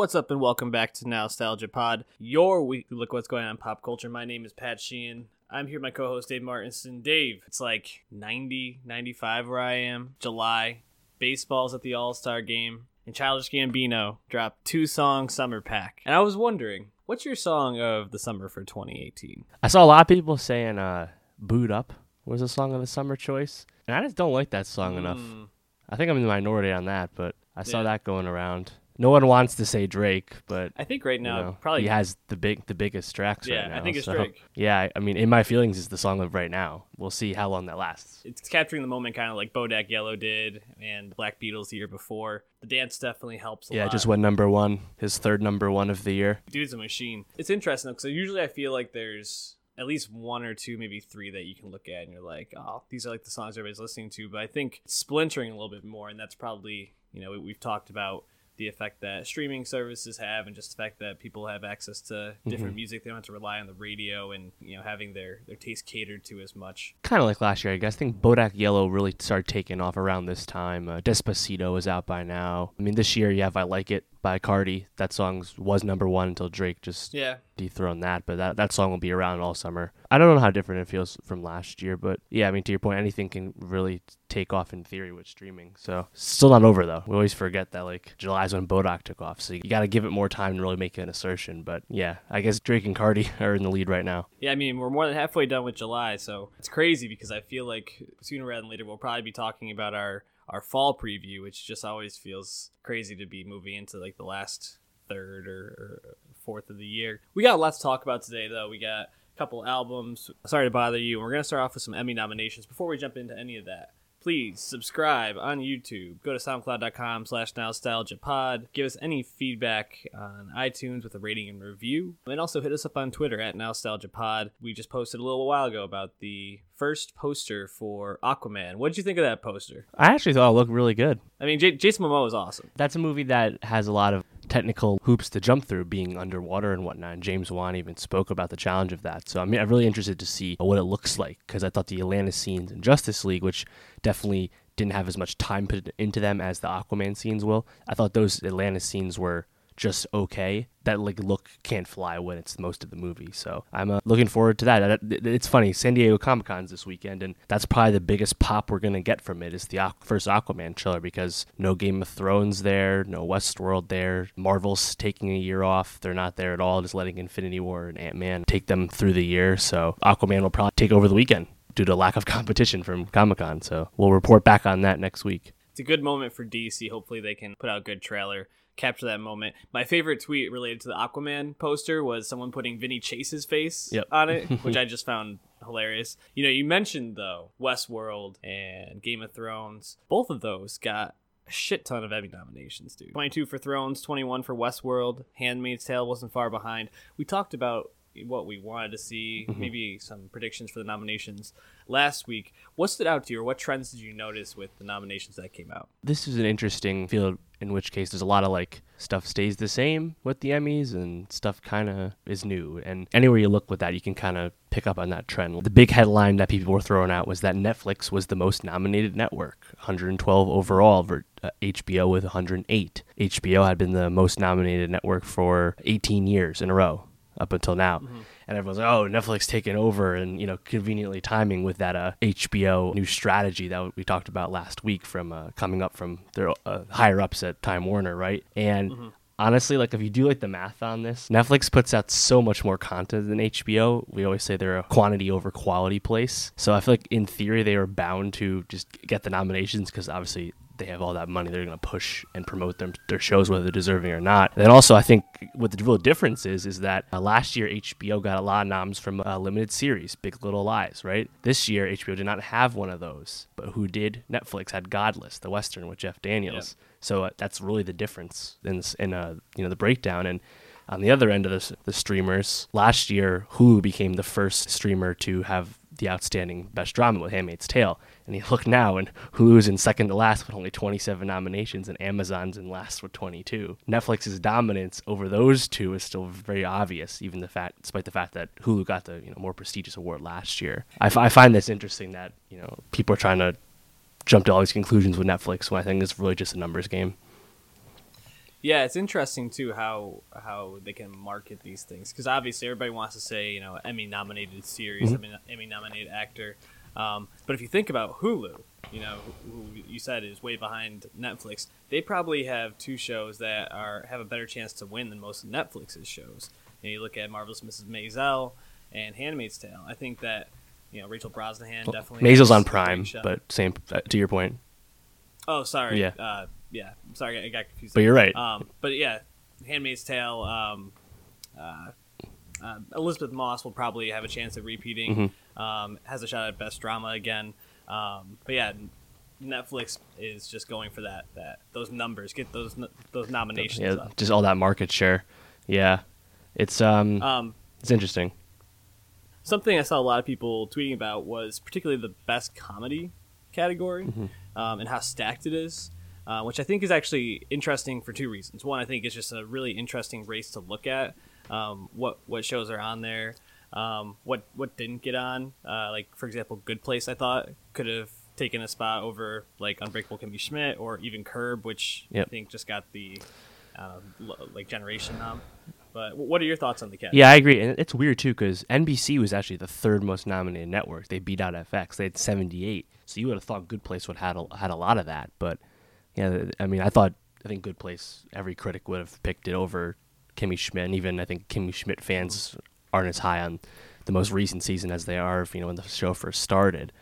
What's up, and welcome back to Nostalgia Pod, your weekly look what's going on in pop culture. My name is Pat Sheehan. I'm here with my co-host Dave Martinson. Dave, it's like 90, 95 where I am. July, baseball's at the All-Star game, and Childish Gambino dropped two song summer pack. And I was wondering, what's your song of the summer for 2018? I saw a lot of people saying uh Boo'd Up was a song of the summer choice. And I just don't like that song enough. Mm, I think I'm in the minority on that, but I saw Yeah. that going around. No one wants to say Drake, but I think right you now know, probably he has the big the biggest tracks Yeah, right I now. think it's so, Drake. Yeah, I- I mean, In My Feelings is the song of right now. We'll see how long that lasts. it's capturing the moment kind of like Bodak Yellow did and Black Beatles the year before. The dance definitely helps a Yeah, lot. just went number one, his third number one of the year. dude's a machine. It's interesting because usually I feel like there's at least one or two, maybe three that you can look at and you're like, oh, these are like the songs everybody's listening to. But I think splintering a little bit more, and that's probably you know we- we've talked about the effect that streaming services have, and just the fact that people have access to different music. They don't have to rely on the radio and you know having their their taste catered to as much. Kind of like last year, I guess. I think Bodak Yellow really started taking off around this time. Uh, Despacito is out by now. I mean, this year you have I Like It by Cardi. That song was number one until Drake just Yeah, dethrone that, but that, that song will be around all summer. I don't know how different it feels from last year, but yeah, I mean, to your point, anything can really take off in theory with streaming. So, still not over though. We always forget that like July's when Bodak took off, so you got to give it more time to really make an assertion. But yeah, I guess Drake and Cardi are in the lead right now. Yeah, I mean, we're more than halfway done with July, so it's crazy because I feel like sooner rather than later we'll probably be talking about our our fall preview, which just always feels crazy to be moving into like the last third or, or fourth of the year. We got a lot to talk about today, though. We got a couple albums. Sorry to bother you. We're gonna start off with some Emmy nominations. Before we jump into any of that, please subscribe on YouTube. Go to soundcloud.com slash nostalgia pod. Give us any feedback on iTunes with a rating and review. And also hit us up on Twitter at nostalgia pod. We just posted a little while ago about the first poster for Aquaman. What did you think of that poster? I actually thought it looked really good. I mean, J- Jason Momoa is awesome. That's a movie that has a lot of technical hoops to jump through, being underwater and whatnot. And James Wan even spoke about the challenge of that. So I mean, I'm really interested to see what it looks like because I thought the Atlantis scenes in Justice League, which definitely didn't have as much time put into them as the Aquaman scenes will. I thought those Atlantis scenes were just okay. That like look can't fly when it's most of the movie. So I'm uh, looking forward to that. It's funny, San Diego Comic Con's this weekend, and that's probably the biggest pop we're gonna get from it is the Aqu- first Aquaman trailer because no Game of Thrones there, no Westworld there. Marvel's taking a year off. They're not there at all. Just letting Infinity War and Ant Man take them through the year. So Aquaman will probably take over the weekend due to lack of competition from Comic Con. So we'll report back on that next week. It's a good moment for DC. Hopefully, they can put out a good trailer, capture that moment. My favorite tweet related to the Aquaman poster was someone putting Vinny Chase's face Yep. on it, which I just found hilarious. You know, you mentioned though Westworld and Game of Thrones. Both of those got a shit ton of Emmy nominations, dude. 22 for Thrones, 21 for Westworld. Handmaid's Tale wasn't far behind. We talked about what we wanted to see, maybe some predictions for the nominations last week. What stood out to you, or what trends did you notice with the nominations that came out? this is an interesting field in which case there's a lot of like stuff stays the same with the Emmys and stuff kind of is new. And anywhere you look with that, you can kind of pick up on that trend. The big headline that people were throwing out was that Netflix was the most nominated network, 112 overall, ver- uh, HBO with 108. HBO had been the most nominated network for 18 years in a row up until now. And everyone's like, "Oh, Netflix taking over," and you know, conveniently timing with that uh, HBO new strategy that we talked about last week from uh, coming up from their uh, higher ups at Time Warner, right? And honestly, like if you do like the math on this, Netflix puts out so much more content than HBO. We always say they're a quantity over quality place. So I feel like in theory they are bound to just get the nominations because obviously they have all that money they're going to push and promote them their shows whether they're deserving or not. And then also I think what the real difference is is that uh, last year HBO got a lot of noms from a limited series, Big Little Lies, right? This year HBO did not have one of those, but who did? Netflix had Godless, the western with Jeff Daniels. So uh, that's really the difference in in uh, you know the breakdown and on the other end of this, the streamers, last year Hulu became the first streamer to have the outstanding best drama with Handmaid's Tale. And you look now, and Hulu's in second to last with only 27 nominations, and Amazon's in last with 22. Netflix's dominance over those two is still very obvious, even the fact, despite the fact that Hulu got the you know more prestigious award last year. I, f- I find this interesting that you know people are trying to jump to all these conclusions with Netflix when I think it's really just a numbers game. Yeah, it's interesting too how how they can market these things because obviously everybody wants to say you know Emmy nominated series, Mhm. Emmy nominated actor, um, but if you think about Hulu, you know who you said is way behind Netflix, they probably have two shows that are have a better chance to win than most of Netflix's shows. You, know, you look at Marvelous Mrs. Maisel and Handmaid's Tale. I think that you know Rachel Brosnahan Well, definitely Maisel's on Prime, but same uh, to your point. oh sorry Yeah. uh, yeah sorry I got confused. But you're right. Um, but yeah, Handmaid's Tale. Um, uh, uh, Elisabeth Moss will probably have a chance at repeating. Mm-hmm. Um, has a shot at best drama again. Um, but yeah, Netflix is just going for that that those numbers, get those those nominations yeah, up. just all that market share. Yeah, it's um, Um, it's interesting. something I saw a lot of people tweeting about was particularly the best comedy category Mm-hmm. um, and how stacked it is, uh, which I think is actually interesting for two reasons. One, I think it's just a really interesting race to look at. Um, what what shows are on there, um, what what didn't get on. Uh, like for example, Good Place, I thought could have taken a spot over like Unbreakable Kimmy Schmidt or even Curb, which I think just got the uh, like generation nom. But what are your thoughts on the category? Yeah, I agree, and it's weird too because NBC was actually the third most nominated network. They beat out FX. They had 78. So you would have thought Good Place would have had a, had a lot of that, but yeah, I mean, I thought I think Good Place every critic would have picked it over Kimmy Schmidt, and even I think Kimmy Schmidt fans aren't as high on the most recent season as they are, you know, when the show first started.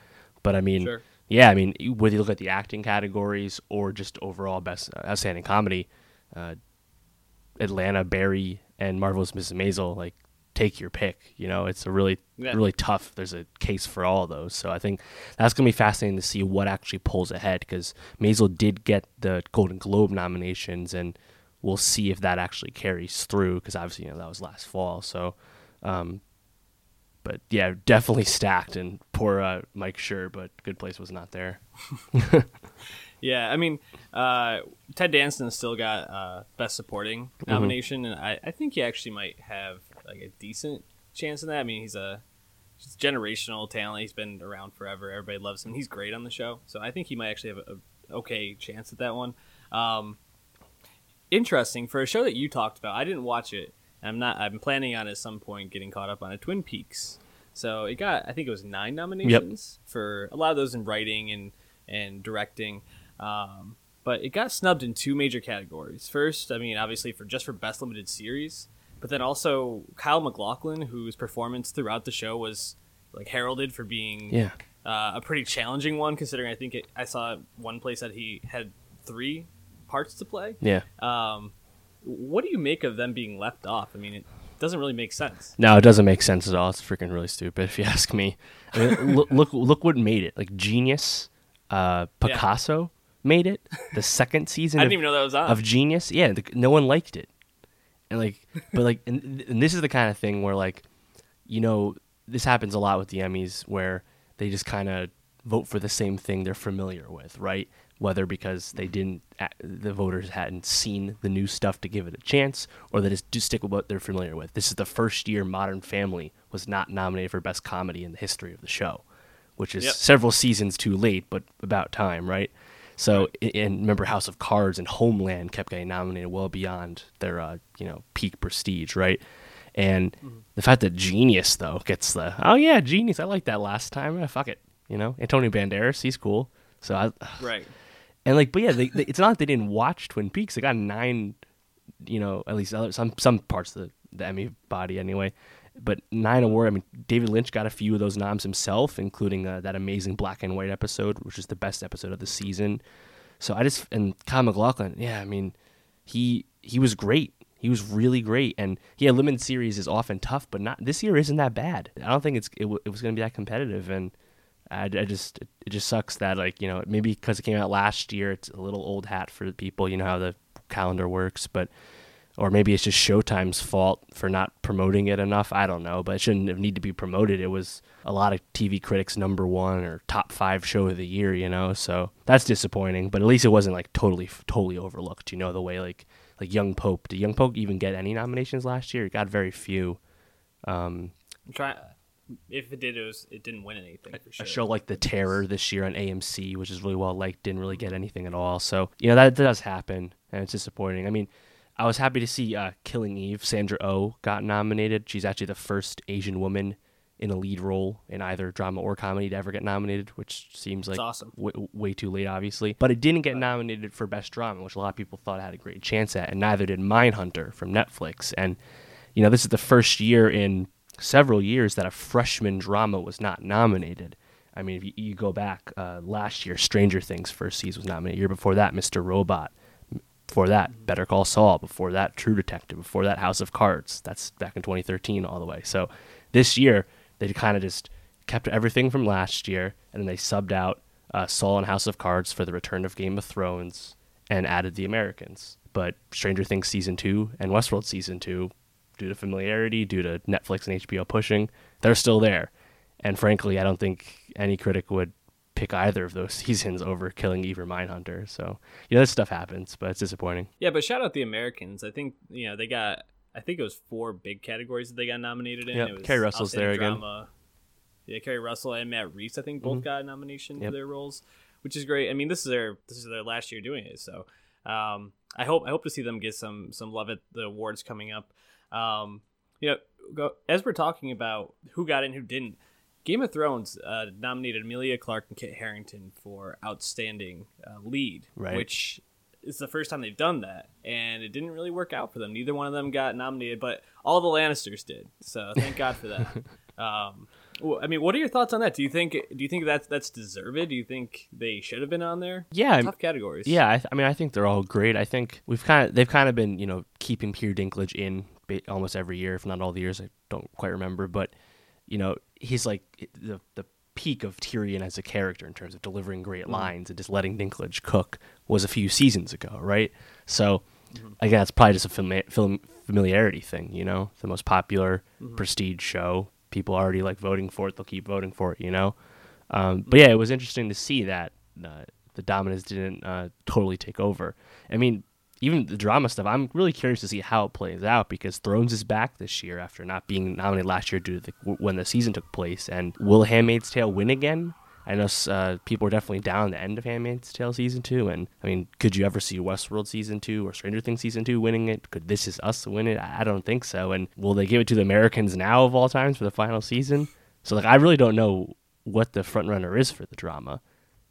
But I mean, Sure. yeah, I mean, whether you look at the acting categories or just overall best uh, outstanding comedy, uh, Atlanta, Barry, and Marvelous Mrs. Maisel, like take your pick. You know, it's a really, Yeah. really tough. There's a case for all of those. So I think that's gonna be fascinating to see what actually pulls ahead because Maisel did get the Golden Globe nominations, and we'll see if that actually carries through because obviously you know that was last fall. So, um, but yeah, definitely stacked and poor uh, Mike Sure, but Good Place was not there. Yeah, I mean, uh, Ted Danson still got uh, Best Supporting Mm-hmm. nomination, and I, I think he actually might have like a decent chance in that. I mean, he's a he's generational talent. He's been around forever. Everybody loves him. He's great on the show, so I think he might actually have a, a okay chance at that one. Um, interesting for a show that you talked about. I didn't watch it. I'm not. I'm planning on at some point getting caught up on a Twin Peaks. So it got. I think it was nine nominations for a lot of those in writing and and directing. Um, but it got snubbed in two major categories. First, I mean, obviously for just for best limited series, but then also Kyle MacLachlan, whose performance throughout the show was like heralded for being Yeah. uh, a pretty challenging one, considering I think it, I saw one place that he had three parts to play. Yeah. Um, what do you make of them being left off? I mean, it doesn't really make sense. No, it doesn't make sense at all. It's freaking really stupid if you ask me. I mean, look, look, look what made it. Like Genius, uh, Yeah. Picasso made it. The second season I didn't even know that was on. of Genius. Yeah, the, no one liked it. And like, but like, and, and this is the kind of thing where like, you know, this happens a lot with the Emmys where they just kind of vote for the same thing they're familiar with, right? Whether because they didn't, the voters hadn't seen the new stuff to give it a chance, or they just do stick with what they're familiar with. This is the first year Modern Family was not nominated for Best Comedy in the history of the show, which is Yep. several seasons too late, but about time, right? So, i and remember, House of Cards and Homeland kept getting nominated well beyond their, uh, you know, peak prestige, right? And the fact that Genius though gets the oh yeah, Genius, I liked that last time. Eh, fuck it, you know, Antonio Banderas, he's cool. So I, right. And like, but yeah, they, they, it's not like they didn't watch Twin Peaks. They got nine, you know, at least other, some some parts of the, the Emmy body anyway. But nine award. I mean, David Lynch got a few of those noms himself, including uh, that amazing black and white episode, which is the best episode of the season. So I just and Kyle MacLachlan, yeah, I mean, he he was great. He was really great, and yeah, limited series is often tough, but not this year isn't that bad. I don't think it's it, w- it was going to be that competitive, and I, I just it just sucks that like you know maybe because it came out last year, it's a little old hat for the people. You know how the calendar works, but or maybe it's just Showtime's fault for not promoting it enough. I don't know, but it shouldn't have need to be promoted. It was a lot of TV critics number one or top five show of the year, you know. So that's disappointing. But at least it wasn't like totally totally overlooked. You know the way like like Young Pope. Did Young Pope even get any nominations last year? It got very few. Um, I'm trying. If it did, it was it didn't win anything for sure. a show like The Terror this year on AMC, which is really well liked, didn't really get anything at all. So you know that, that does happen, and it's disappointing. I mean, I was happy to see uh, Killing Eve. Sandra Oh got nominated. She's actually the first Asian woman in a lead role in either drama or comedy to ever get nominated, which seems like awesome. w- way too late, obviously. But it didn't get nominated for Best Drama, which a lot of people thought it had a great chance at, and neither did Mindhunter from Netflix. And, you know, this is the first year in several years that a freshman drama was not nominated. I mean, if you, you go back uh, last year, Stranger Things first season was nominated. Year before that, Mr. Robot. Before that, Better Call Saul. Before that, True Detective. Before that, House of Cards. That's back in 2013 all the way. So this year, they kind of just kept everything from last year, and then they subbed out uh, Saul and House of Cards for the return of Game of Thrones and added The Americans. But Stranger Things season two and Westworld season two, due to familiarity, due to Netflix and HBO pushing, they're still there. And frankly, I don't think any critic would pick either of those seasons over Killing Eve or Mindhunter. So, you know, this stuff happens, but it's disappointing. Yeah, but shout out the Americans. I think you know they got. I think it was four big categories that they got nominated in. Yeah, It was Keri Russell's there Outstanding again. Yeah, Keri Russell and Matt Rhys, I think, both Mhm. got a nomination Yep. for their roles, which is great. I mean, this is their this is their last year doing it, so um, I hope I hope to see them get some some love at the awards coming up. Um, you know, go, as we're talking about who got in, who didn't. Game of Thrones uh, nominated Emilia Clarke and Kit Harington for outstanding uh, lead, Right. which is the first time they've done that, and it didn't really work out for them. Neither one of them got nominated, but all the Lannisters did. So thank God for that. Um, well, I mean, what are your thoughts on that? Do you think do you think that's that's deserved? Do you think they should have been on there? Yeah, tough categories. Yeah, I, th- I mean, I think they're all great. I think we've kind of they've kind of been you know keeping Peter Dinklage in almost every year, if not all the years. I don't quite remember, but you know he's like the the peak of Tyrion as a character in terms of delivering great lines and just letting Dinklage cook was a few seasons ago, right? So again, it's probably just a fami- film familiarity thing. You know, the most popular prestige show. People already like voting for it. They'll keep voting for it. You know. Um, but yeah, it was interesting to see that uh, the dominance didn't uh, totally take over. I mean, even the drama stuff, I'm really curious to see how it plays out because Thrones is back this year after not being nominated last year due to the, when the season took place. And will Handmaid's Tale win again? I know uh, people are definitely down the end of Handmaid's Tale season two, and I mean, could you ever see Westworld season two or Stranger Things season two winning it? Could This Is Us win it? I I don't think so. And will they give it to the Americans now of all times for the final season? So like, I really don't know what the front runner is for the drama,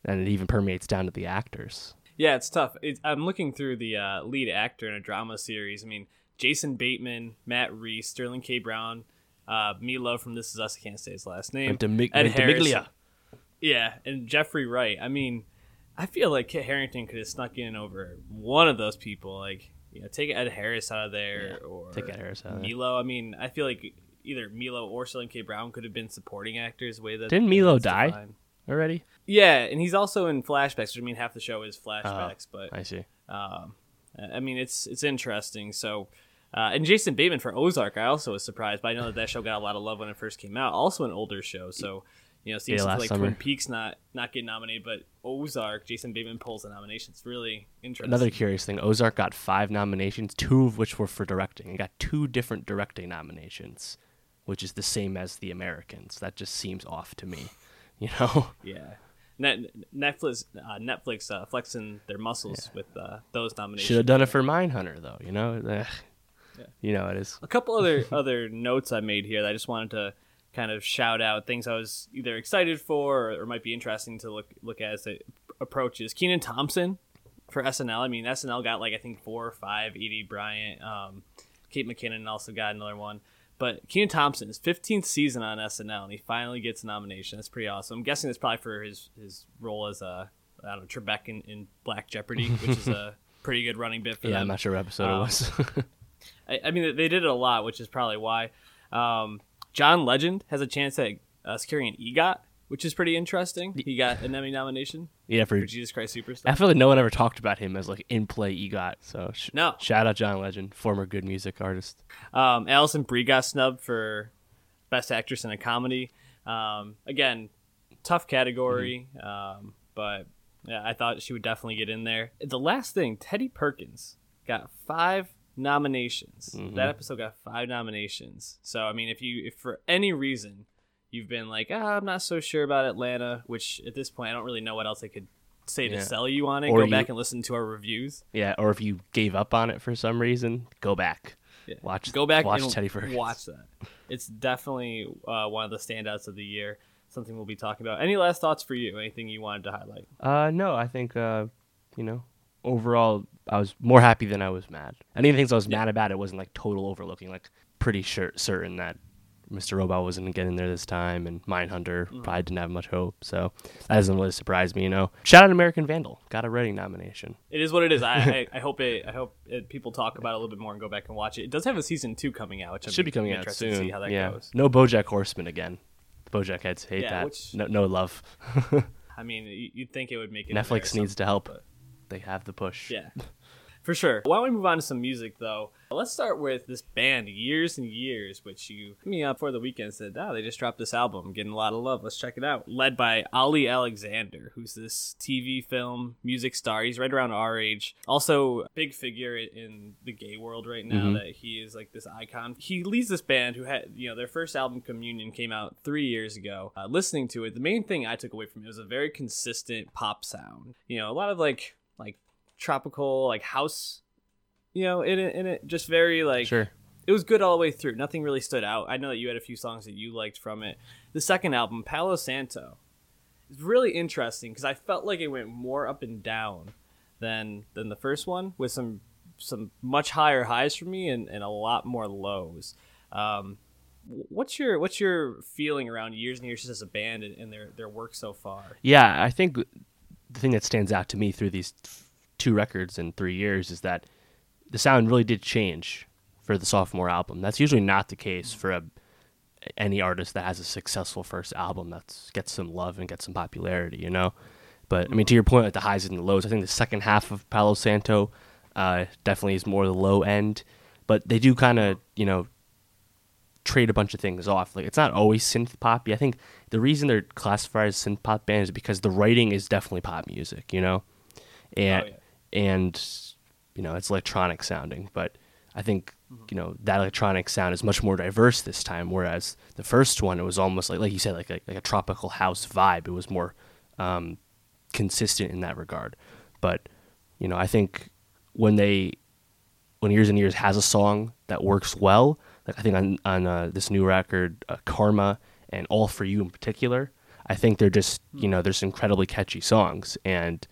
and it even permeates down to the actors. Yeah, it's tough. It's, I'm looking through the uh, lead actor in a drama series. I mean, Jason Bateman, Matt Rhys, Sterling K. Brown, uh, Milo from This Is Us. I can't say his last name. Ventimig- Ed Harris. Yeah, and Jeffrey Wright. I mean, I feel like Kit Harington could have snuck in over one of those people. Like, you know, take Ed Harris out of there, or take Ed Harris out. Milo. I mean, I feel like either Milo or Sterling K. Brown could have been supporting actors. the Way that Didn't Milo die? defined. Already? Yeah, and he's also in flashbacks. Which I mean, half the show is flashbacks, but I see. um, I mean, it's it's interesting. So, uh, and Jason Bateman for Ozark, I also was surprised, but I know that that show got a lot of love when it first came out. Also, an older show, so you know, seeing Yeah, like summer. Twin Peaks not not get nominated, but Ozark, Jason Bateman pulls the nomination. It's really interesting. Another curious thing: Ozark got five nominations, two of which were for directing. It got two different directing nominations, which is the same as The Americans. That just seems off to me. You know? yeah. Net, Netflix, uh, Netflix uh, flexing their muscles with uh, those nominations. Should have done it for Mindhunter, though. You know? Ugh. You know it is. a couple other other notes I made here that I just wanted to kind of shout out things I was either excited for or, or might be interesting to look look at as it approaches. Kenan Thompson for SNL. I mean, SNL got like I think four or five. Aidy Bryant, um, Kate McKinnon also got another one. But Kenan Thompson, his 15th season on SNL, and he finally gets a nomination. That's pretty awesome. I'm guessing that's probably for his his role as a I don't know Trebek in, in Black Jeopardy, which is a pretty good running bit for Yeah, them. I'm not sure what episode it Um, was. I, I mean, they did it a lot, which is probably why. Um, John Legend has a chance at uh, securing an EGOT, which is pretty interesting. He got an Emmy nomination yeah, for for Jesus Christ Superstar. I feel like no one ever talked about him as like in play EGOT. So sh- No. shout out John Legend, former good music artist. Um, Alison Brie got snubbed for Best Actress in a Comedy. Um, again, tough category, um, but yeah, I thought she would definitely get in there. The last thing, Teddy Perkins got five nominations. That episode got five nominations. So I mean, if you if for any reason you've been like, ah, I'm not so sure about Atlanta, which at this point I don't really know what else I could say to sell you on it, Or go you- back and listen to our reviews. Yeah, or if you gave up on it for some reason, go back. Yeah. Watch Go back watch Teddy Ferguson. watch that. It's definitely uh, one of the standouts of the year. Something we'll be talking about. Any last thoughts for you? Anything you wanted to highlight? Uh, no, I think uh, you know, overall, I was more happy than I was mad. Any things I was mad about, it wasn't like total overlooking. Like pretty sure certain that Mr. Robot wasn't in there this time, and Mindhunter Mm-hmm. probably didn't have much hope. So that doesn't really surprise me. You know, shout out American Vandal, got a Reading nomination. It is what it is. I, I, I hope it. I hope it, people talk about it a little bit more and go back and watch it. It does have a season two coming out, which I'm Should be coming out soon. To see how that yeah, goes. no BoJack Horseman again. The BoJack heads hate Yeah, that. which- No, no love. I mean, you- you'd think it would make it. Netflix needs to help. but- They have the push. Yeah, for sure. Why don't we move on to some music though? Let's start with this band, Years and Years, which you hit me up for the weekend. and Said, "Oh, they just dropped this album, getting a lot of love. Let's check it out." Led by Olly Alexander, who's this TV film music star. He's right around our age. Also, a big figure in the gay world right now. Mhm. That he is like this icon. He leads this band who had, you know, their first album, Communion, came out three years ago. Uh, listening to it, the main thing I took away from it was a very consistent pop sound. You know, a lot of like like tropical like house you know in it, in it just very like Sure. it was good all the way through. Nothing really stood out. I know that you had a few songs that you liked from it. The second album palo santo is really interesting because i felt like it went more up and down than than the first one with some some much higher highs for me and, and a lot more lows. Um what's your what's your feeling around years and years just as a band and, and their their work so far? Yeah, I think the thing that stands out to me through these two records in three years is that the sound really did change for the sophomore album. That's usually not the case for a, any artist that has a successful first album that gets some love and gets some popularity, you know. But I mean, to your point, at the highs and the lows, I think the second half of Palo Santo uh, definitely is more the low end. But they do kind of, you know, trade a bunch of things off. Like it's not always synth poppy. I think the reason they're classified as synth pop band is because the writing is definitely pop music, you know, and Oh, yeah. And you know it's electronic sounding. But I think you know that electronic sound is much more diverse this time. Whereas the first one, it was almost like like you said, like a, like a tropical house vibe. It was more um, consistent in that regard. But you know, I think when they when Years and Years has a song that works well, like I think on on uh, this new record, uh, Karma and All for You in particular, I think they're just you know there's incredibly catchy songs and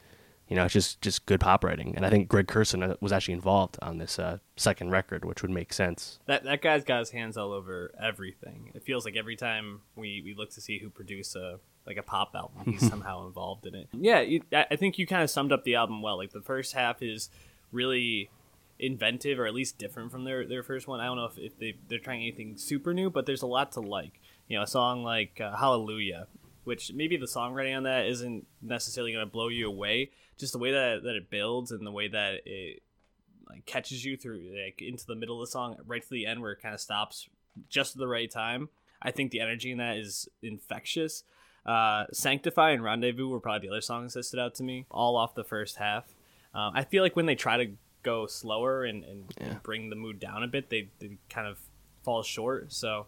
you know it's just just good pop writing. And I think Greg Kurstin uh, was actually involved on this uh, second record, which would make sense. That that guy's got his hands all over everything. It feels like every time we, we look to see who produced a like a pop album, he's somehow involved in it. Yeah, you, I I think you kind of summed up the album well. Like the first half is really inventive or at least different from their, their first one. I don't know if, if they they're trying anything super new, but there's a lot to like. You know, a song like uh, Hallelujah, which maybe the songwriting on that isn't necessarily going to blow you away. Just the way that that it builds and the way that it like catches you through like into the middle of the song right to the end where it kind of stops just at the right time i think the energy in that is infectious uh sanctify and rendezvous were probably the other songs that stood out to me all off the first half um, i feel like when they try to go slower and, and Yeah. bring the mood down a bit they, they kind of fall short so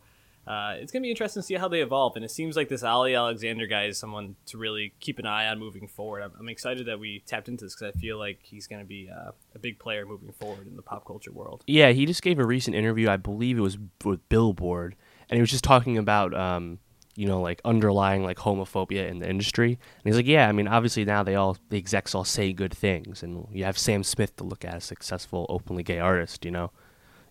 uh, it's gonna be interesting to see how they evolve, and it seems like this Olly Alexander guy is someone to really keep an eye on moving forward. I'm, I'm excited that we tapped into this because I feel like he's gonna be uh, a big player moving forward in the pop culture world. Yeah, he just gave a recent interview. I believe it was with Billboard, and he was just talking about, um, you know, like underlying like homophobia in the industry. And he's like, yeah, I mean, obviously now they all the execs all say good things, and you have Sam Smith to look at, a successful openly gay artist, you know.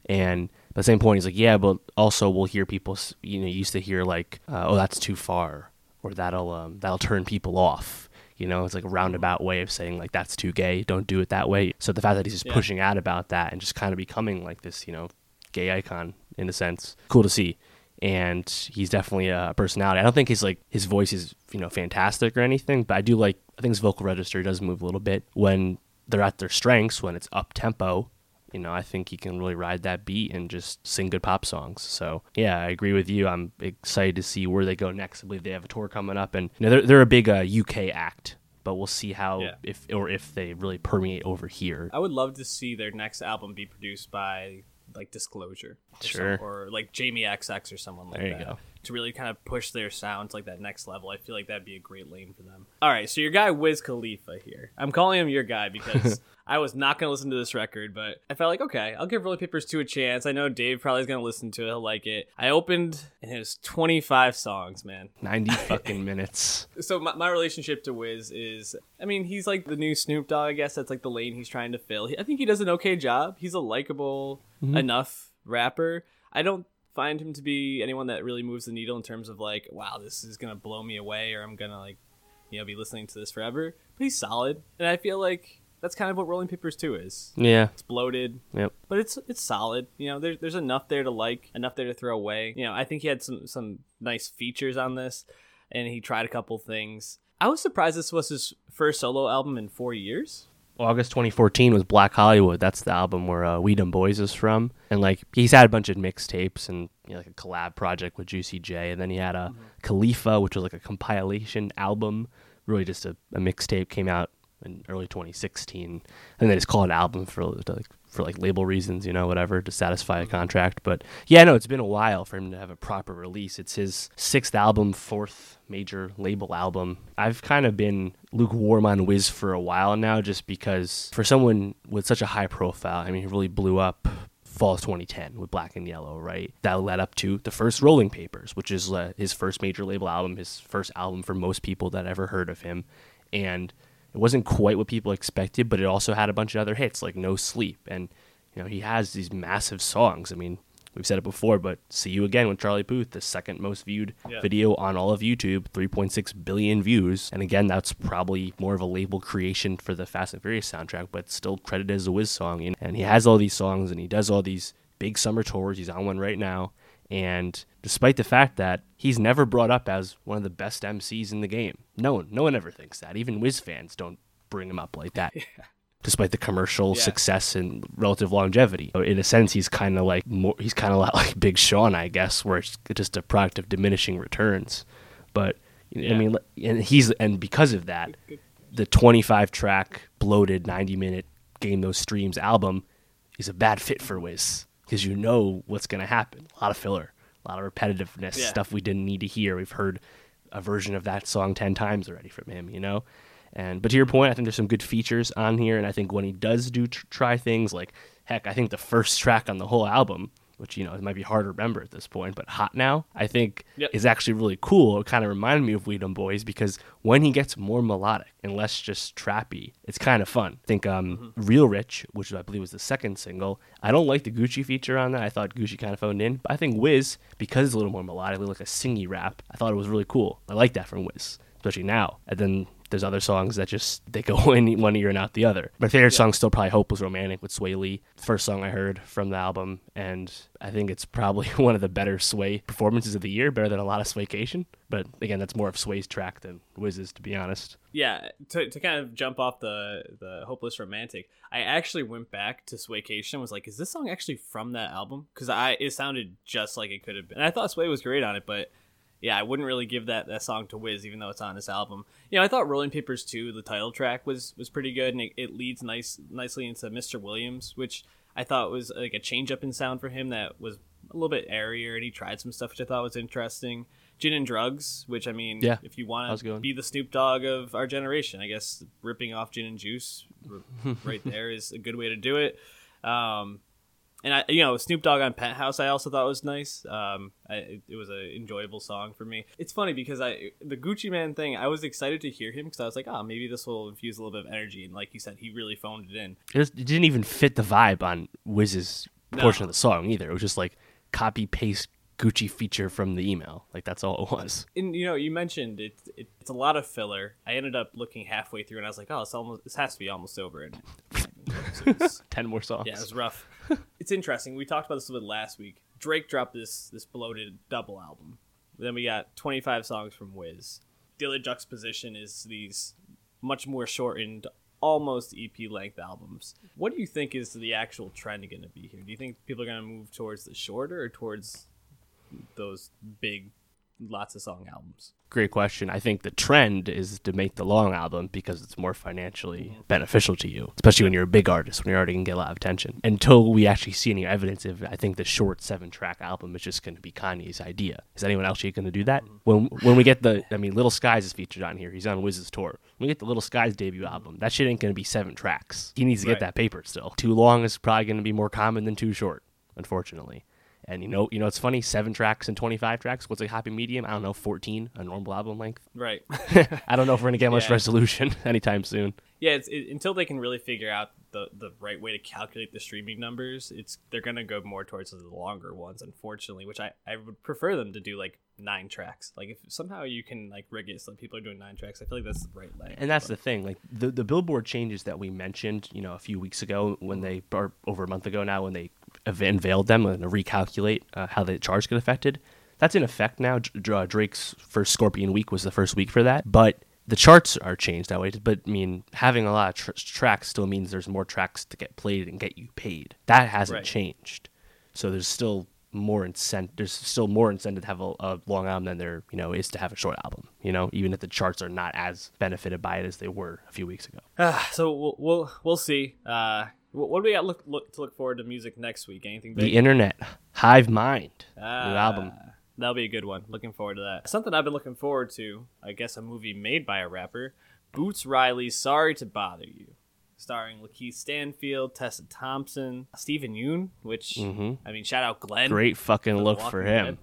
And at the same point, he's like, yeah, but also we'll hear people, you know, used to hear like, uh, oh, that's too far, or that'll um, that'll turn people off. You know, it's like a roundabout way of saying like that's too gay. Don't do it that way. So the fact that he's just Yeah. pushing out about that and just kind of becoming like this, you know, gay icon in a sense, cool to see. And he's definitely a personality. I don't think his like his voice is you know fantastic or anything, but I do like I think his vocal register does move a little bit when they're at their strengths when it's up tempo. You know, I think he can really ride that beat and just sing good pop songs. So yeah, I agree with you. I'm excited to see where they go next. I believe they have a tour coming up, and you know they're they're a big uh, UK act, but we'll see how Yeah. if or if they really permeate over here. I would love to see their next album be produced by like Disclosure, or Sure. some- or like Jamie XX or someone like There you that. go. To really kind of push their sound to like that next level, I feel like that'd be a great lane for them. All right, so your guy Wiz Khalifa here. I'm calling him your guy because I was not going to listen to this record, but I felt like, okay, I'll give Rolling Papers 2 a chance. I know Dave probably is going to listen to it. He'll like it. I opened and it was 25 songs, man. 90 fucking minutes. So my, my relationship to Wiz is, I mean, he's like the new Snoop Dogg, I guess. That's like the lane he's trying to fill. I think he does an okay job. He's a likable mm-hmm. enough rapper. I don't find him to be anyone that really moves the needle in terms of like, wow, this is to blow me away or I'm to like, you know, be listening to this forever. But he's solid. And I feel like that's kind of what Rolling Papers 2 is. Yeah. It's bloated, Yep. but it's it's solid. You know, there's there's enough there to like, enough there to throw away. You know, I think he had some some nice features on this, and he tried a couple things. I was surprised this was his first solo album in four years. August 2014 was Black Hollywood. That's the album where uh, We Dem Boyz is from. And like he's had a bunch of mixtapes and you know, like a collab project with Juicy J. And then he had a Khalifa, which was like a compilation album, really just a, a mixtape came out in early 2016. And they just call it album for like for like label reasons, you know, whatever, to satisfy a contract. But yeah, no, it's been a while for him to have a proper release. It's his sixth album, fourth major label album. I've kind of been lukewarm on Wiz for a while now, just because for someone with such a high profile, I mean, he really blew up fall of 2010 with Black and Yellow, right? That led up to the first Rolling Papers, which is uh, his first major label album, his first album for most people that ever heard of him. And it wasn't quite what people expected, but it also had a bunch of other hits like No Sleep. And, you know, he has these massive songs. I mean, we've said it before, but See You Again with Charlie Puth, the second most viewed Yeah. video on all of YouTube, 3.6 billion views. And again, that's probably more of a label creation for the Fast and Furious soundtrack, but still credited as a Wiz song. And- And he has all these songs and he does all these big summer tours. He's on one right now. And despite the fact that he's never brought up as one of the best MCs in the game, no one, no one ever thinks that. Even Wiz fans don't bring him up like that. Despite the commercial Yeah. success and relative longevity, in a sense, he's kind of like more. He's kind of like Big Sean, I guess, where it's just a product of diminishing returns. But I mean, and he's and because of that, the 25 track bloated 90 minute game those streams album is a bad fit for Wiz because you know what's going to happen. A lot of filler, a lot of repetitiveness, Yeah. stuff we didn't need to hear. We've heard a version of that song 10 times already from him, you know? And but to your point, I think there's some good features on here and I think when he does do tr- try things like heck, I think the first track on the whole album which you know it might be hard to remember at this point, but "Hot Now" I think Yep. is actually really cool. It kind of reminded me of We Dem Boyz because when he gets more melodic and less just trappy, it's kind of fun. I think um, "Real Rich," which I believe was the second single, I don't like the Gucci feature on that. I thought Gucci kind of phoned in, but I think Wiz because it's a little more melodic, like a singy rap. I thought it was really cool. I like that from Wiz, especially now. And then there's other songs that just they go in one ear and out the other. My favorite song's still probably "Hopeless Romantic" with Swae Lee, first song I heard from the album, and I think it's probably one of the better Swae performances of the year, better than a lot of Swaecation. But again, that's more of Swae's track than Wiz's, to be honest. Yeah, to, to kind of jump off the the hopeless romantic, I actually went back to Swaecation and was like, is this song actually from that album? Because I it sounded just like it could have been. And I thought Swae was great on it, but yeah, I wouldn't really give that, that song to Wiz, even though it's on this album. You know, I thought Rolling Papers 2, the title track, was was pretty good, and it, it leads nice nicely into Mr. Williams, which I thought was like a change up in sound for him that was a little bit airier, and he tried some stuff which I thought was interesting. Gin and Drugs, which I mean, Yeah, if you want was a good to be the Snoop Dogg of our generation, I guess ripping off Gin and Juice r- right there is a good way to do it. Um, and I, you know, Snoop Dogg on Penthouse, I also thought was nice. Um, I, it, was an enjoyable song for me. It's funny because I, the Gucci Mane thing, I was excited to hear him because I was like, oh, maybe this will infuse a little bit of energy. And like you said, he really phoned it in. It, was- it didn't even fit the vibe on Wiz's No. portion of the song either. It was just like copy paste Gucci feature from the email. Like that's all it was. And you know, you mentioned it, it, it's a lot of filler. I ended up looking halfway through, and I was like, oh, it's almost, this has to be almost over. And Ten more songs. Yeah, it was rough. it's interesting. We talked about this a little bit last week. Drake dropped this this bloated double album. Then we got 25 songs from Wiz. The other juxtaposition is these much more shortened, almost EP length albums. What do you think is the actual trend going to be here? Do you think people are going to move towards the shorter or towards those big lots of song albums. Great question. I think the trend is to make the long album because it's more financially mm-hmm. beneficial to you, especially when you're a big artist, when you're already can get a lot of attention. Until we actually see any evidence of, I think the short seven track album is just going to be Kanye's idea. Is anyone else going to do that? Mm-hmm. When when we get the, I mean, Lil Skies is featured on here. He's on Wiz's tour. When we get the Lil Skies debut mm-hmm. album, that shit ain't going to be seven tracks. He needs to Right. get that paper still. Too long is probably going to be more common than too short, unfortunately. And you know, you know, it's funny. Seven tracks and twenty-five tracks. What's a happy medium? I don't know. Fourteen, a normal album length. Right. I don't know if we're gonna get much Yeah. resolution anytime soon. yeah, it's it, until they can really figure out the the right way to calculate the streaming numbers. It's they're gonna go more towards the longer ones, unfortunately. Which I I would prefer them to do like nine tracks. Like if somehow you can like rig it so that people are doing nine tracks, I feel like that's the right length. And that's the thing. Like the the Billboard changes that we mentioned, you know, a few weeks ago when mm-hmm. they, or over a month ago now, when they unveiled them and recalculate uh, how the charts get affected. That's in effect now. Dr- Dr- Drake's first Scorpion week was the first week for that, but the charts are changed that way. But I mean, having a lot of tr- tracks still means there's more tracks to get played and get you paid. That hasn't Right. changed. So there's still more incentive. There's still more incentive to have a, a long album than there, you know, is to have a short album. You know, even if the charts are not as benefited by it as they were a few weeks ago. Ah, so we'll we'll, we'll see. Uh, what, what do we got look, look to look forward to music next week? Anything big? The internet, Hive Mind, Ah, new album. That'll be a good one. Looking forward to that. Something I've been looking forward to, I guess a movie made by a rapper, Boots Riley's Sorry to Bother You. Starring Lakeith Stanfield, Tessa Thompson, Steven Yeun, which, Mhm. I mean, shout out Glenn. Great fucking look for him. Dead.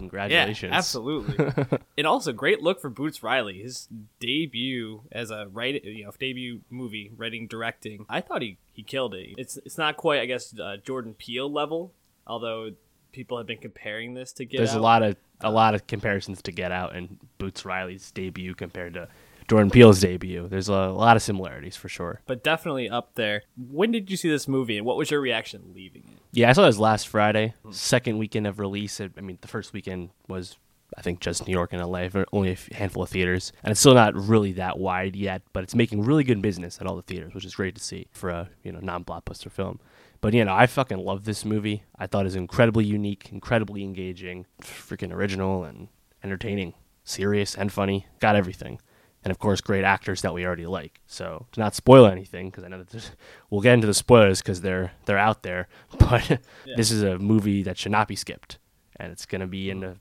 Congratulations. Yeah, absolutely. and also great look for Boots Riley. His debut as a write, you know, debut movie writing directing. I thought he he killed it. It's it's not quite, I guess, uh, Jordan Peele level, although people have been comparing this to Get There's a lot of a lot of comparisons to Get Out and Boots Riley's debut compared to Jordan Peele's debut. There's a lot of similarities for sure. but definitely up there. When did you see this movie, and what was your reaction leaving it? Yeah, I saw this last Friday, hmm. second weekend of release. It, I mean, the first weekend was, I think, just New York and LA, only a handful of theaters, and it's still not really that wide yet. But it's making really good business at all the theaters, which is great to see for a you know non-blockbuster film. But you know, I fucking love this movie. I thought it was incredibly unique, incredibly engaging, freaking original and entertaining, serious and funny. Got everything. And of course, great actors that we already like. So to not spoil anything, because I know that we'll get into the spoilers because they're they're out there. But this is a movie that should not be skipped, and it's gonna be in a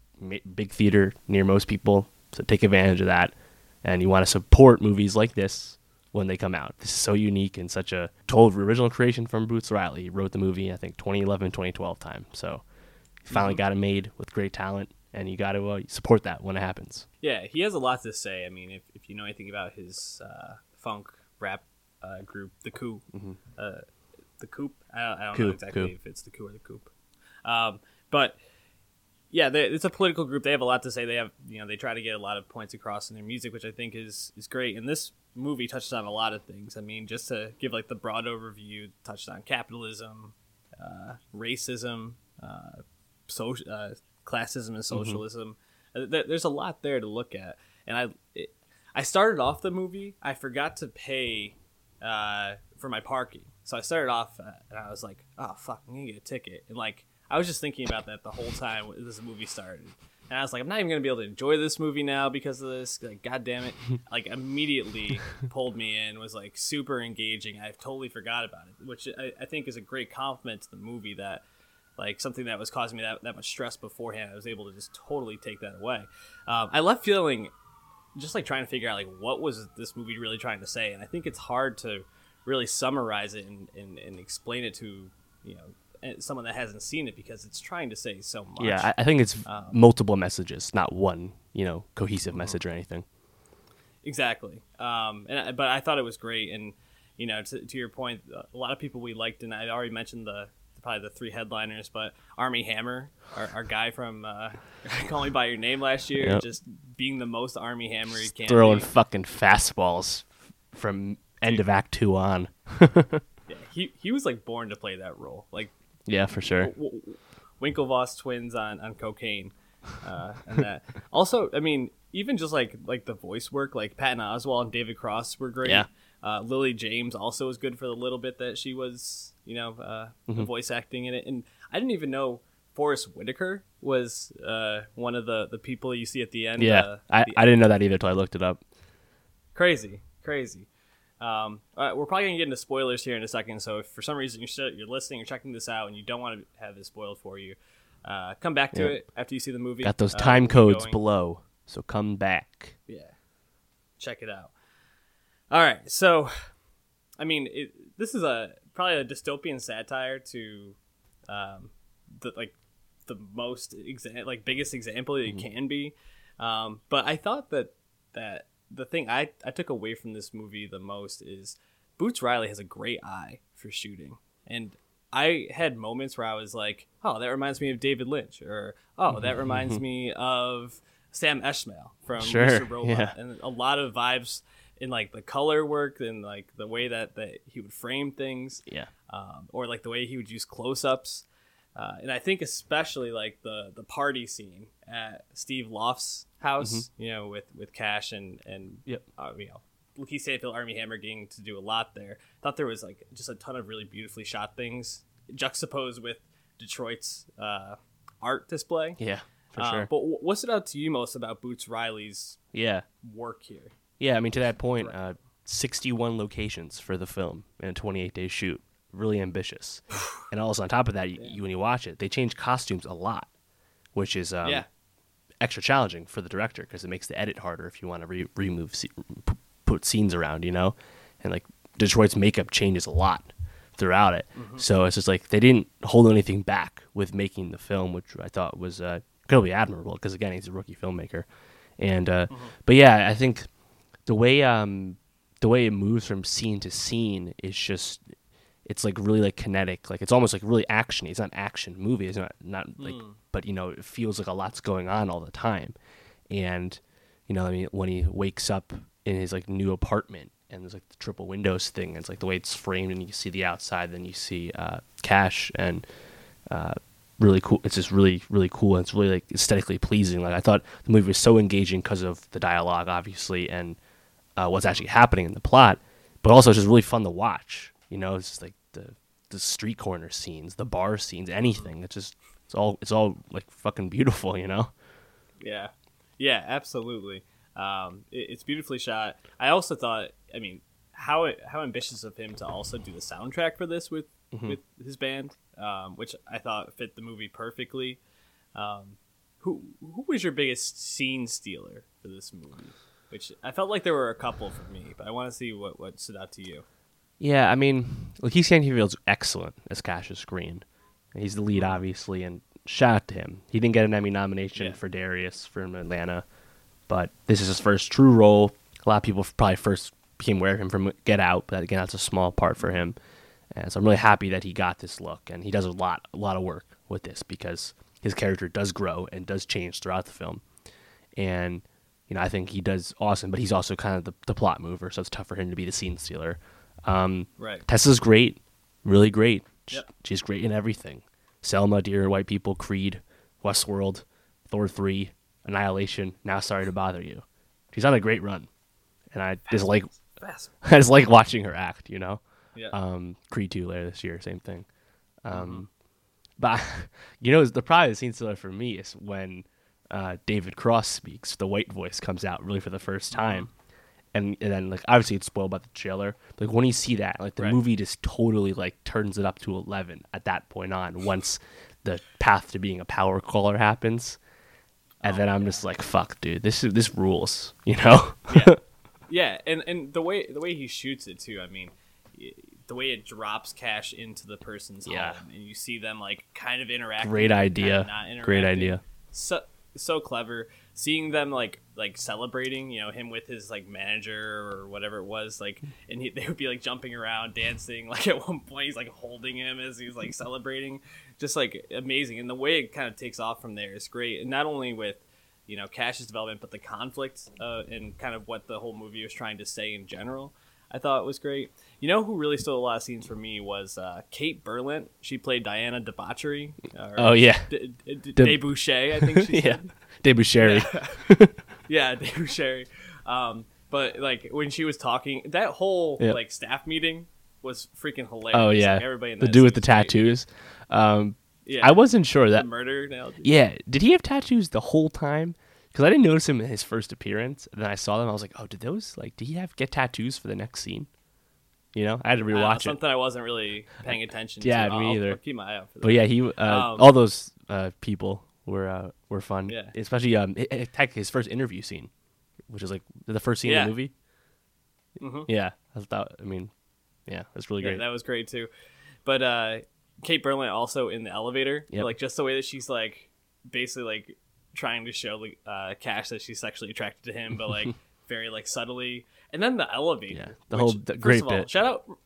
big theater near most people. So take advantage of that. And you want to support movies like this when they come out. This is so unique and such a total original creation from Boots Riley. He wrote the movie, I think, 2011, 2012 time. So he finally mm-hmm. got it made with great talent, and you got to uh, support that when it happens. Yeah, he has a lot to say. I mean, if, if you know anything about his uh, funk rap uh, group, the Coup, uh, the Coop. I don't, I don't know exactly if it's the Coup or the Coop. Um, but yeah, they, it's a political group. They have a lot to say. They have, you know, they try to get a lot of points across in their music, which I think is is great. And this movie touches on a lot of things. I mean, just to give like the broad overview, touched on capitalism, uh, racism, uh, social, uh, classism, and socialism. Uh, th- there's a lot there to look at. And I, it, I started off the movie. I forgot to pay uh, for my parking, so I started off uh, and I was like, "Oh fuck, I'm gonna get a ticket." And like, I was just thinking about that the whole time this movie started. And I was like, I'm not even gonna be able to enjoy this movie now because of this. Like, god damn it! Like, immediately pulled me in. Was like super engaging. I totally forgot about it, which I, I think is a great compliment to the movie. That like something that was causing me that, that much stress beforehand, I was able to just totally take that away. Um, I left feeling just like trying to figure out like what was this movie really trying to say, and I think it's hard to really summarize it and, and, and explain it to you know eh, someone that hasn't seen it because it's trying to say so much. Yeah, I, I think it's Um, multiple messages, not one, you know, cohesive message or anything. Exactly. Um, and but I thought it was great, and you know, to, to your point, a lot of people we liked, and I already mentioned the probably the three headliners, but Armie Hammer, our, our guy from uh, Call Me by Your Name last year, Yep. just being the most Armie Hammer he can. Throwing be. fucking fastballs from end of Act Two on. Yeah, he he was like born to play that role, like yeah, for sure. w- w- Winklevoss twins on on cocaine, uh, and that. also, I mean, even just like like the voice work, like Patton Oswalt and David Cross were great. Yeah. Uh, Lily James also was good for the little bit that she was, you know, uh, Mm-hmm. voice acting in it. And I didn't even know Forest Whitaker was uh, one of the the people you see at the end. Yeah, uh, I, the- I didn't know that either till I looked it up. crazy, crazy. Um, all right, we're probably gonna get into spoilers here in a second. So if for some reason you're still, you're listening, you're checking this out, and you don't want to have this spoiled for you, uh, come back to Yeah. it after you see the movie. Got those Uh, time we'll codes below, so come back. Yeah, check it out. All right, so I mean, it, this is a probably a dystopian satire to um, the like the most exa- like biggest example that it can be. Um, but I thought that that the thing I I took away from this movie the most is Boots Riley has a great eye for shooting, and I had moments where I was like, "Oh, that reminds me of David Lynch," or "Oh, that reminds me of Sam Esmail from Sure, Mr. Robot," yeah. and a lot of vibes in like the color work and like the way that that he would frame things Yeah. um, or like the way he would use close-ups uh, and i think especially like the the party scene at Steve Lift's house you know with with cash and and Yep. uh, you know Lakeith Stanfield, Armie Hammer getting to do a lot there. I thought there was like just a ton of really beautifully shot things juxtaposed with Detroit's uh, art display. Yeah, for Uh, sure. But wh- what stood out to you most about Boots Riley's yeah. work here? Yeah, I mean, to that point, uh, 61 locations for the film in a 28 day shoot. Really ambitious. and also, on top of that, you, you, when you watch it, they change costumes a lot, which is um, yeah, extra challenging for the director because it makes the edit harder if you want to re- remove, se- put scenes around, you know? And like Detroit's makeup changes a lot throughout it. So it's just like they didn't hold anything back with making the film, which I thought was uh, incredibly admirable because, again, he's a rookie filmmaker. And, uh, but yeah, I think the way um the way it moves from scene to scene is just it's like really like kinetic. Like it's almost like really actiony. It's not action movie. It's not not like but you know it feels like a lot's going on all the time. And you know i mean when he wakes up in his like new apartment and there's like the triple windows thing and it's like the way it's framed and you see the outside then you see uh cash and uh really cool it's just really really cool and it's really like aesthetically pleasing. Like i thought the movie was so engaging because of the dialogue obviously and uh, what's actually happening in the plot but also it's just really fun to watch you know it's just like the the street corner scenes the bar scenes anything it's just it's all it's all like fucking beautiful you know Yeah, yeah, absolutely. Um, it, it's beautifully shot. I also thought, I mean, how how ambitious of him to also do the soundtrack for this with with his band, um, which I thought fit the movie perfectly. Um, who who was your biggest scene stealer for this movie? Which I felt like there were a couple for me, but I want to see what what stood out to you. Yeah, I mean, Lakeith Stanfield's excellent as Cassius Green. He's the lead, obviously, and shout out to him. He didn't get an Emmy nomination Yeah. for Darius from Atlanta, but this is his first true role. A lot of people probably first became aware of him from Get Out, but again, that's a small part for him. And so I'm really happy that he got this look, and he does a lot, a lot of work with this because his character does grow and does change throughout the film. And you know, I think he does awesome, but he's also kind of the, the plot mover, so it's tough for him to be the scene stealer. Um, Right. Tessa's great, really great. Yep. She's great in everything. Selma, Dear White People, Creed, Westworld, Thor 3, Annihilation, Now Sorry to Bother You. She's on a great run. And I just like I just like watching her act, you know? Yeah. Um, Creed 2 later this year, same thing. Um, Mm-hmm. But, you know, the probably the scene stealer for me is when uh, David Cross speaks. The white voice comes out really for the first Mm-hmm. time. And, and then, like, obviously it's spoiled by the trailer. Like, when you see that, like, the Right. movie just totally, like, turns it up to 11 at that point on once the path to being a power caller happens. And Oh, then I'm just like, fuck, dude, this is this rules, you know? Yeah, and and the way the way he shoots it too. I mean, the way it drops cash into the person's Yeah. home, and you see them like kind of interact. Great kind of idea. not Great idea. So so clever. Seeing them like like celebrating, you know, him with his like manager or whatever it was, like, and he, they would be like jumping around, dancing. Like at one point, he's like holding him as he's like celebrating, just like amazing. And the way it kind of takes off from there is great. And not only with you know Cash's development, but the conflict uh, and kind of what the whole movie was trying to say in general. I thought was great. You know who really stole a lot of scenes for me was uh, Kate Berlant. She played Diana Debauchery. Oh, yeah. D- D- D- Deb- Debouche, I think she yeah. said. Debussy. Yeah, Debouche. Um, but like when she was talking, that whole Yeah. like staff meeting was freaking hilarious. Oh yeah, Like, everybody in the dude with the scene was great. tattoos. Um, Yeah, I wasn't sure the that. murder analogy. Yeah, did he have tattoos the whole time? Because I didn't notice him in his first appearance. And then I saw them. I was like, oh, did those like? Did he have get tattoos for the next scene? You know, I had to I don't know, rewatch it. something I wasn't really paying attention Yeah, to. me I'll- either. I'll keep my eye out for that. But yeah, he uh, Um, all those uh, people were uh, were fun. Yeah. especially um, it, it, heck, his first interview scene, which is like the first scene Yeah. of the movie. Mhm. Yeah, I thought. I mean, yeah, that's really Yeah, great. that was great too. But uh, Kate Berlant also in the elevator, Yep. like just the way that she's like basically like trying to show like uh, Cash that she's sexually attracted to him, but like very like subtly. And then the elevator, Yeah, the which, whole- the first great all, bit. Shout out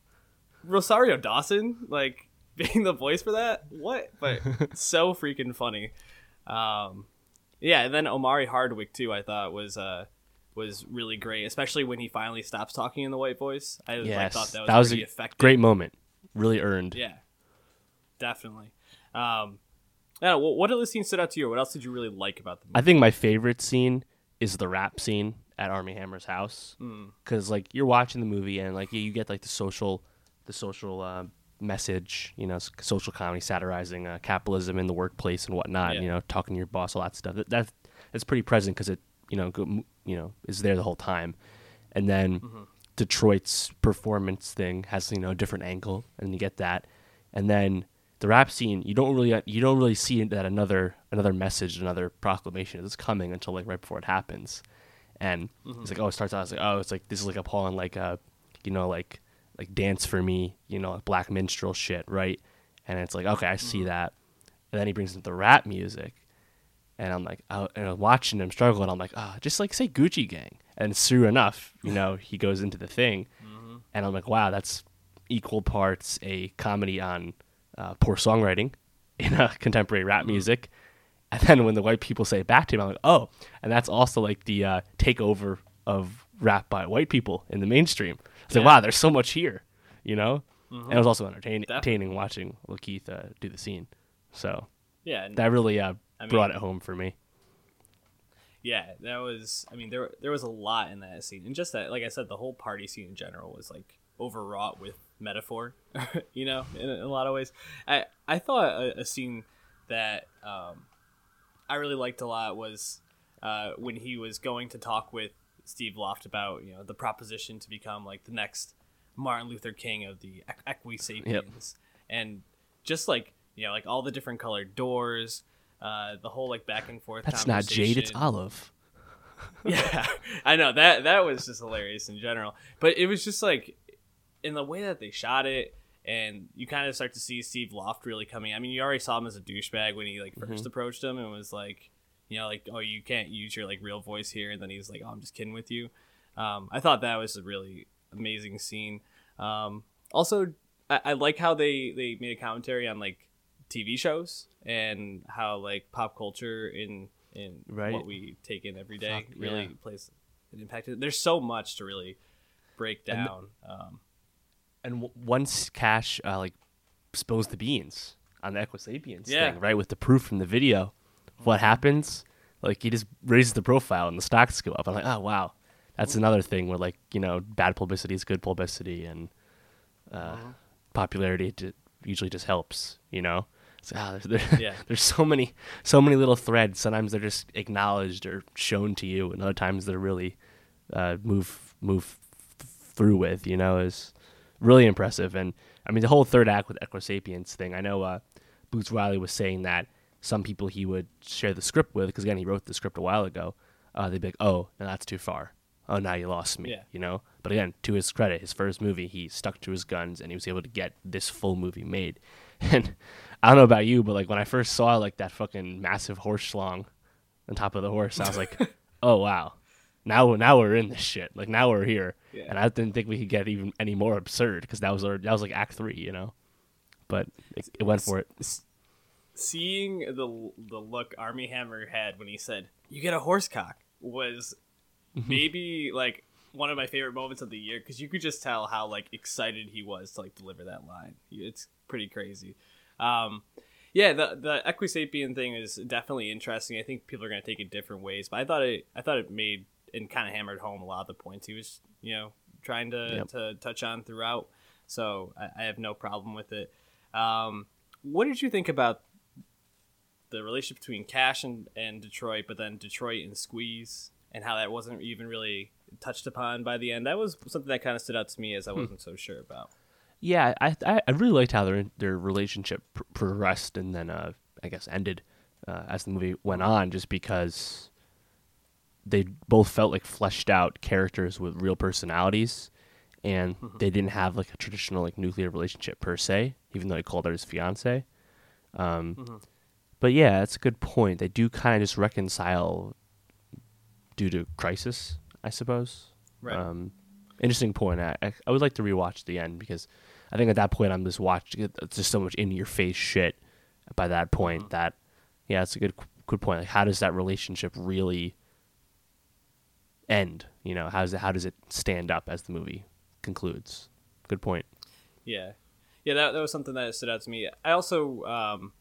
Rosario Dawson, like being the voice for that. What? But so freaking funny. Um, yeah, and then Omari Hardwick too. I thought was uh was really great, especially when he finally stops talking in the white voice. I like, thought that was, that was pretty a effective. great moment. Really earned. Yeah, definitely. Um, yeah. What, what other scene stood out to you? What else did you really like about the movie? I think my favorite scene is the rap scene at Armie Hammer's house Mm. because like you're watching the movie and like you get like the social, the social uh, message, you know, social comedy satirizing uh, capitalism in the workplace and whatnot. Yeah. You know, talking to your boss, all that stuff. That, that that's pretty present because it you know go, you know is there the whole time, and then Mm-hmm. Detroit's performance thing has you know a different angle, and you get that, and then the rap scene you don't really you don't really see that another another message another proclamation is coming until like right before it happens and it's mm-hmm. like oh it starts out like oh it's like this is like a Paul and like a you know like like dance for me you know like black minstrel shit right? And it's like okay I see mm-hmm. that. And then he brings in the rap music. And I'm like oh, and I'm watching him struggle and I'm like oh just like say Gucci Gang. And sure enough you know he goes into the thing. Mm-hmm. And I'm like wow that's equal parts a comedy on uh, poor songwriting in uh, contemporary rap music. And then when the white people say it back to him, I'm like, oh, and that's also like the uh, takeover of rap by white people in the mainstream. It's like, wow, there's so much here, you know? And it was also entertaining, entertaining watching Lakeith uh, do the scene. So yeah, that really uh, I brought mean- it home for me. yeah, that was. I mean, there there was a lot in that scene, and just that, like I said, the whole party scene in general was like overwrought with metaphor. you know, in, a- in a lot of ways. I I thought a, a scene that um, I really liked a lot was uh, when he was going to talk with Steve Lift about you know the proposition to become like the next Martin Luther King of the Equ- Equi Sapiens, and just like you know like all the different colored doors. Uh, the whole like back and forth. That's not Jade, it's. Olive. Yeah, I know that that was just hilarious in general. But it was just like in the way that they shot it, and you kind of start to see Steve Lift really coming. I mean, you already saw him as a douchebag when he like 1st approached him and was like, you know, like, oh, you can't use your like real voice here, and then he's like, oh, I'm just kidding with you. Um, I thought that was a really amazing scene. Um, also, I, I like how they they made a commentary on like TV shows and how like pop culture in in Right. what we take in every day Fuck, really yeah. plays an impact. There's so much to really break down. um, And w- once Cash uh, like spills the beans on the Equisapiens Yeah. thing, right, with the proof from the video, what happens? Like he just raises the profile and the stocks go up. I'm like, oh wow, that's another thing where like you know bad publicity is good publicity and uh, popularity ju- usually just helps. You know, so, ah, there's, there, Yeah. there's so many so many little threads. Sometimes they're just acknowledged or shown to you, and other times they're really uh, move move th- through with. You know, is really impressive. And I mean, the whole third act with Equisapiens thing. I know uh, Boots Riley was saying that some people he would share the script with, because again, he wrote the script a while ago. Uh, they'd be like, "Oh, no, that's too far. Oh, now you lost me." Yeah. You know. But again, to his credit, his first movie, he stuck to his guns, and he was able to get this full movie made. And I don't know about you, but like when I first saw like that fucking massive horse schlong on top of the horse, I was like, "Oh wow." Now, now we're in this shit. Like now we're here, Yeah. and I didn't think we could get even any more absurd because that was our, that was like Act Three, you know. But it, it went for it. seeing the the look Armie Hammer had when he said, "You get a horse cock," was maybe like one of my favorite moments of the year because you could just tell how like excited he was to like deliver that line. It's pretty crazy. Um, yeah, the the Equisapien thing is definitely interesting. I think people are going to take it different ways, but I thought it I thought it made and kind of hammered home a lot of the points he was you know trying to Yep. to touch on throughout. So I, I have no problem with it. Um, what did you think about the relationship between Cash and, and Detroit, but then Detroit and Squeeze, and how that wasn't even really touched upon by the end. That was something that kind of stood out to me as I wasn't so sure about. Yeah, I I, I really liked how their their relationship pr- progressed and then uh, I guess ended uh, as the movie went on, just because they both felt like fleshed out characters with real personalities, and they didn't have like a traditional like nuclear relationship per se, even though he called her his fiance. Um, But yeah, that's a good point. They do kind of just reconcile due to crisis, I suppose. Right. Um, interesting point. I, I I would like to rewatch the end because I think at that point I'm just watching it. It's just so much in your face shit. By that point, that yeah, it's a good good point. Like, how does that relationship really end? You know, how does it how does it stand up as the movie concludes? Good point. Yeah, yeah, that, that was something that stood out to me. I also, um,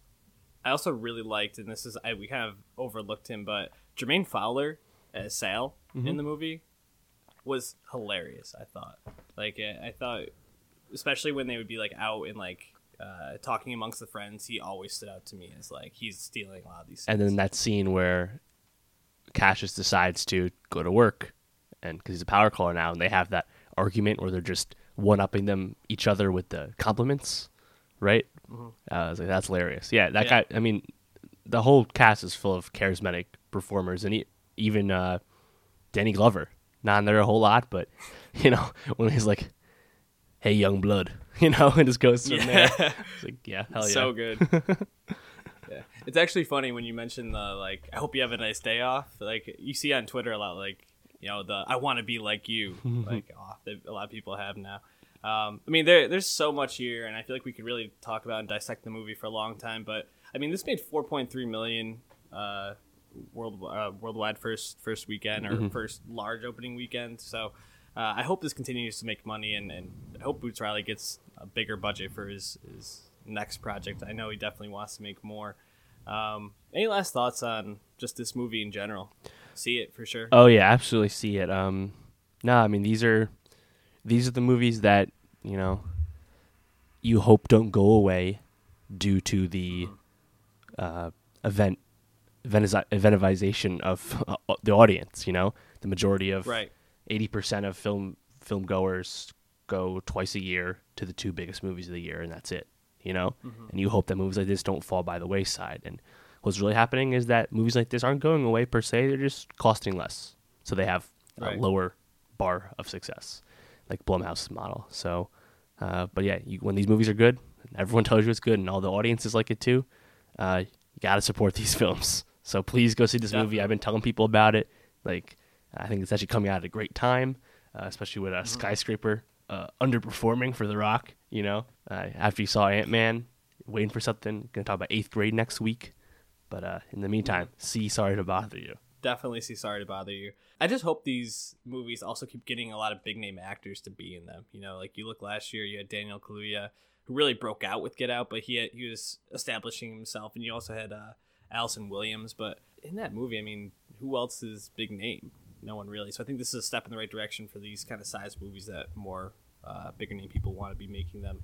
I also really liked, and this is I, we kind of overlooked him, but Jermaine Fowler as Sal in the movie was hilarious. I thought, like, I, I thought, especially when they would be like out and like uh, talking amongst the friends, he always stood out to me as like he's stealing a lot of these. And then that scene where Cassius decides to go to work, and because he's a power caller now, and they have that argument where they're just one upping them each other with the compliments, right? Uh, I was like, that's hilarious. Yeah, that Yeah. guy. I mean, the whole cast is full of charismatic performers, and he, even uh, Danny Glover, not in there a whole lot, but you know, when he's like, "Hey, young blood," you know, and just goes from there. It's like, yeah, hell yeah. so good. It's actually funny when you mention the like. I hope you have a nice day off. Like you see on Twitter a lot, like you know the I want to be like you, like off that a lot of people have now. Um, I mean, there there's so much here, and I feel like we could really talk about and dissect the movie for a long time. But I mean, this made 4.3 million uh, world uh, worldwide first first weekend or first large opening weekend. So. Uh, I hope this continues to make money, and, and I hope Boots Riley gets a bigger budget for his, his next project. I know he definitely wants to make more. Um, any last thoughts on just this movie in general? See it for sure. Oh yeah, absolutely see it. Um, no, I mean these are these are the movies that you know you hope don't go away due to the uh, event eventivization of uh, the audience. You know, the majority of right. eighty percent of film film goers go twice a year to the two biggest movies of the year, and that's it. You know, and you hope that movies like this don't fall by the wayside. And what's really happening is that movies like this aren't going away per se; they're just costing less, so they have Right. a lower bar of success, like Blumhouse's model. So, uh, but yeah, you, when these movies are good, everyone tells you it's good, and all the audiences like it too. Uh, you gotta support these films. So please go see this movie. I've been telling people about it. Like, I think it's actually coming out at a great time, uh, especially with a skyscraper uh, underperforming for The Rock. You know, uh, after you saw Ant Man, waiting for something. Gonna talk about eighth grade next week. But uh, in the meantime, see Sorry to Bother You. Definitely see Sorry to Bother You. I just hope these movies also keep getting a lot of big name actors to be in them. You know, like you look last year, you had Daniel Kaluuya, who really broke out with Get Out, but he had, he was establishing himself, and you also had uh, Allison Williams. But in that movie, I mean, who else is big name? No one really. So I think this is a step in the right direction for these kind of size movies that more uh, bigger name people want to be making them.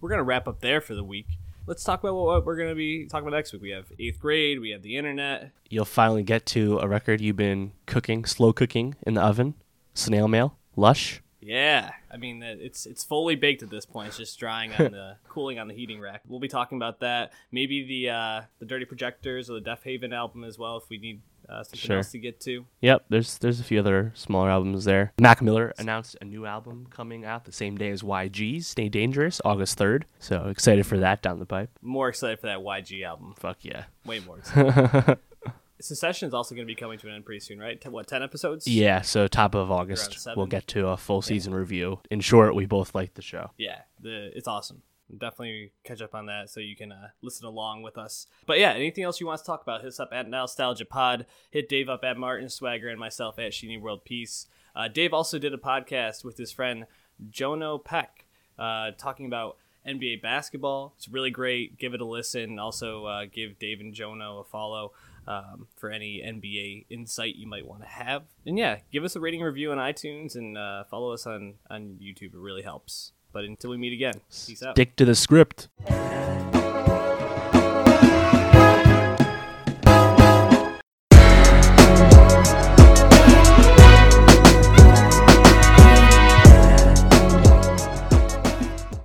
We're gonna wrap up there for the week. Let's talk about what we're gonna be talking about next week. We have eighth grade. We have the internet. You'll finally get to a record you've been cooking, slow cooking in the oven. Snail mail, lush. Yeah, I mean uh, it's it's fully baked at this point. It's just drying on the cooling on the heating rack. We'll be talking about that. Maybe the uh, the Dirty Projectors or the Deafheaven album as well if we need uh, something Sure. else to get to. Yep, there's there's a few other smaller albums there. Mac Miller announced a new album coming out the same day as YG's Stay Dangerous, August 3rd. So excited for that down the pipe. More excited for that YG album. Fuck yeah. Way more excited. Succession is also going to be coming to an end pretty soon, right? T- what ten episodes? Yeah, so top of August we'll get to a full season review. In short, we both like the show. yeah, the it's awesome. Definitely catch up on that so you can uh, listen along with us. But yeah, anything else you want to talk about, hit us up at Nostalgia Pod. Hit Dave up at Martin Swagger and myself at Sheeny World Peace. Uh, Dave also did a podcast with his friend Jono Peck uh, talking about NBA basketball. It's really great. Give it a listen. Also, uh, give Dave and Jono a follow um, for any NBA insight you might want to have. And yeah, give us a rating review on iTunes and uh, follow us on, on YouTube. It really helps. But until we meet again, peace out. Stick to the script.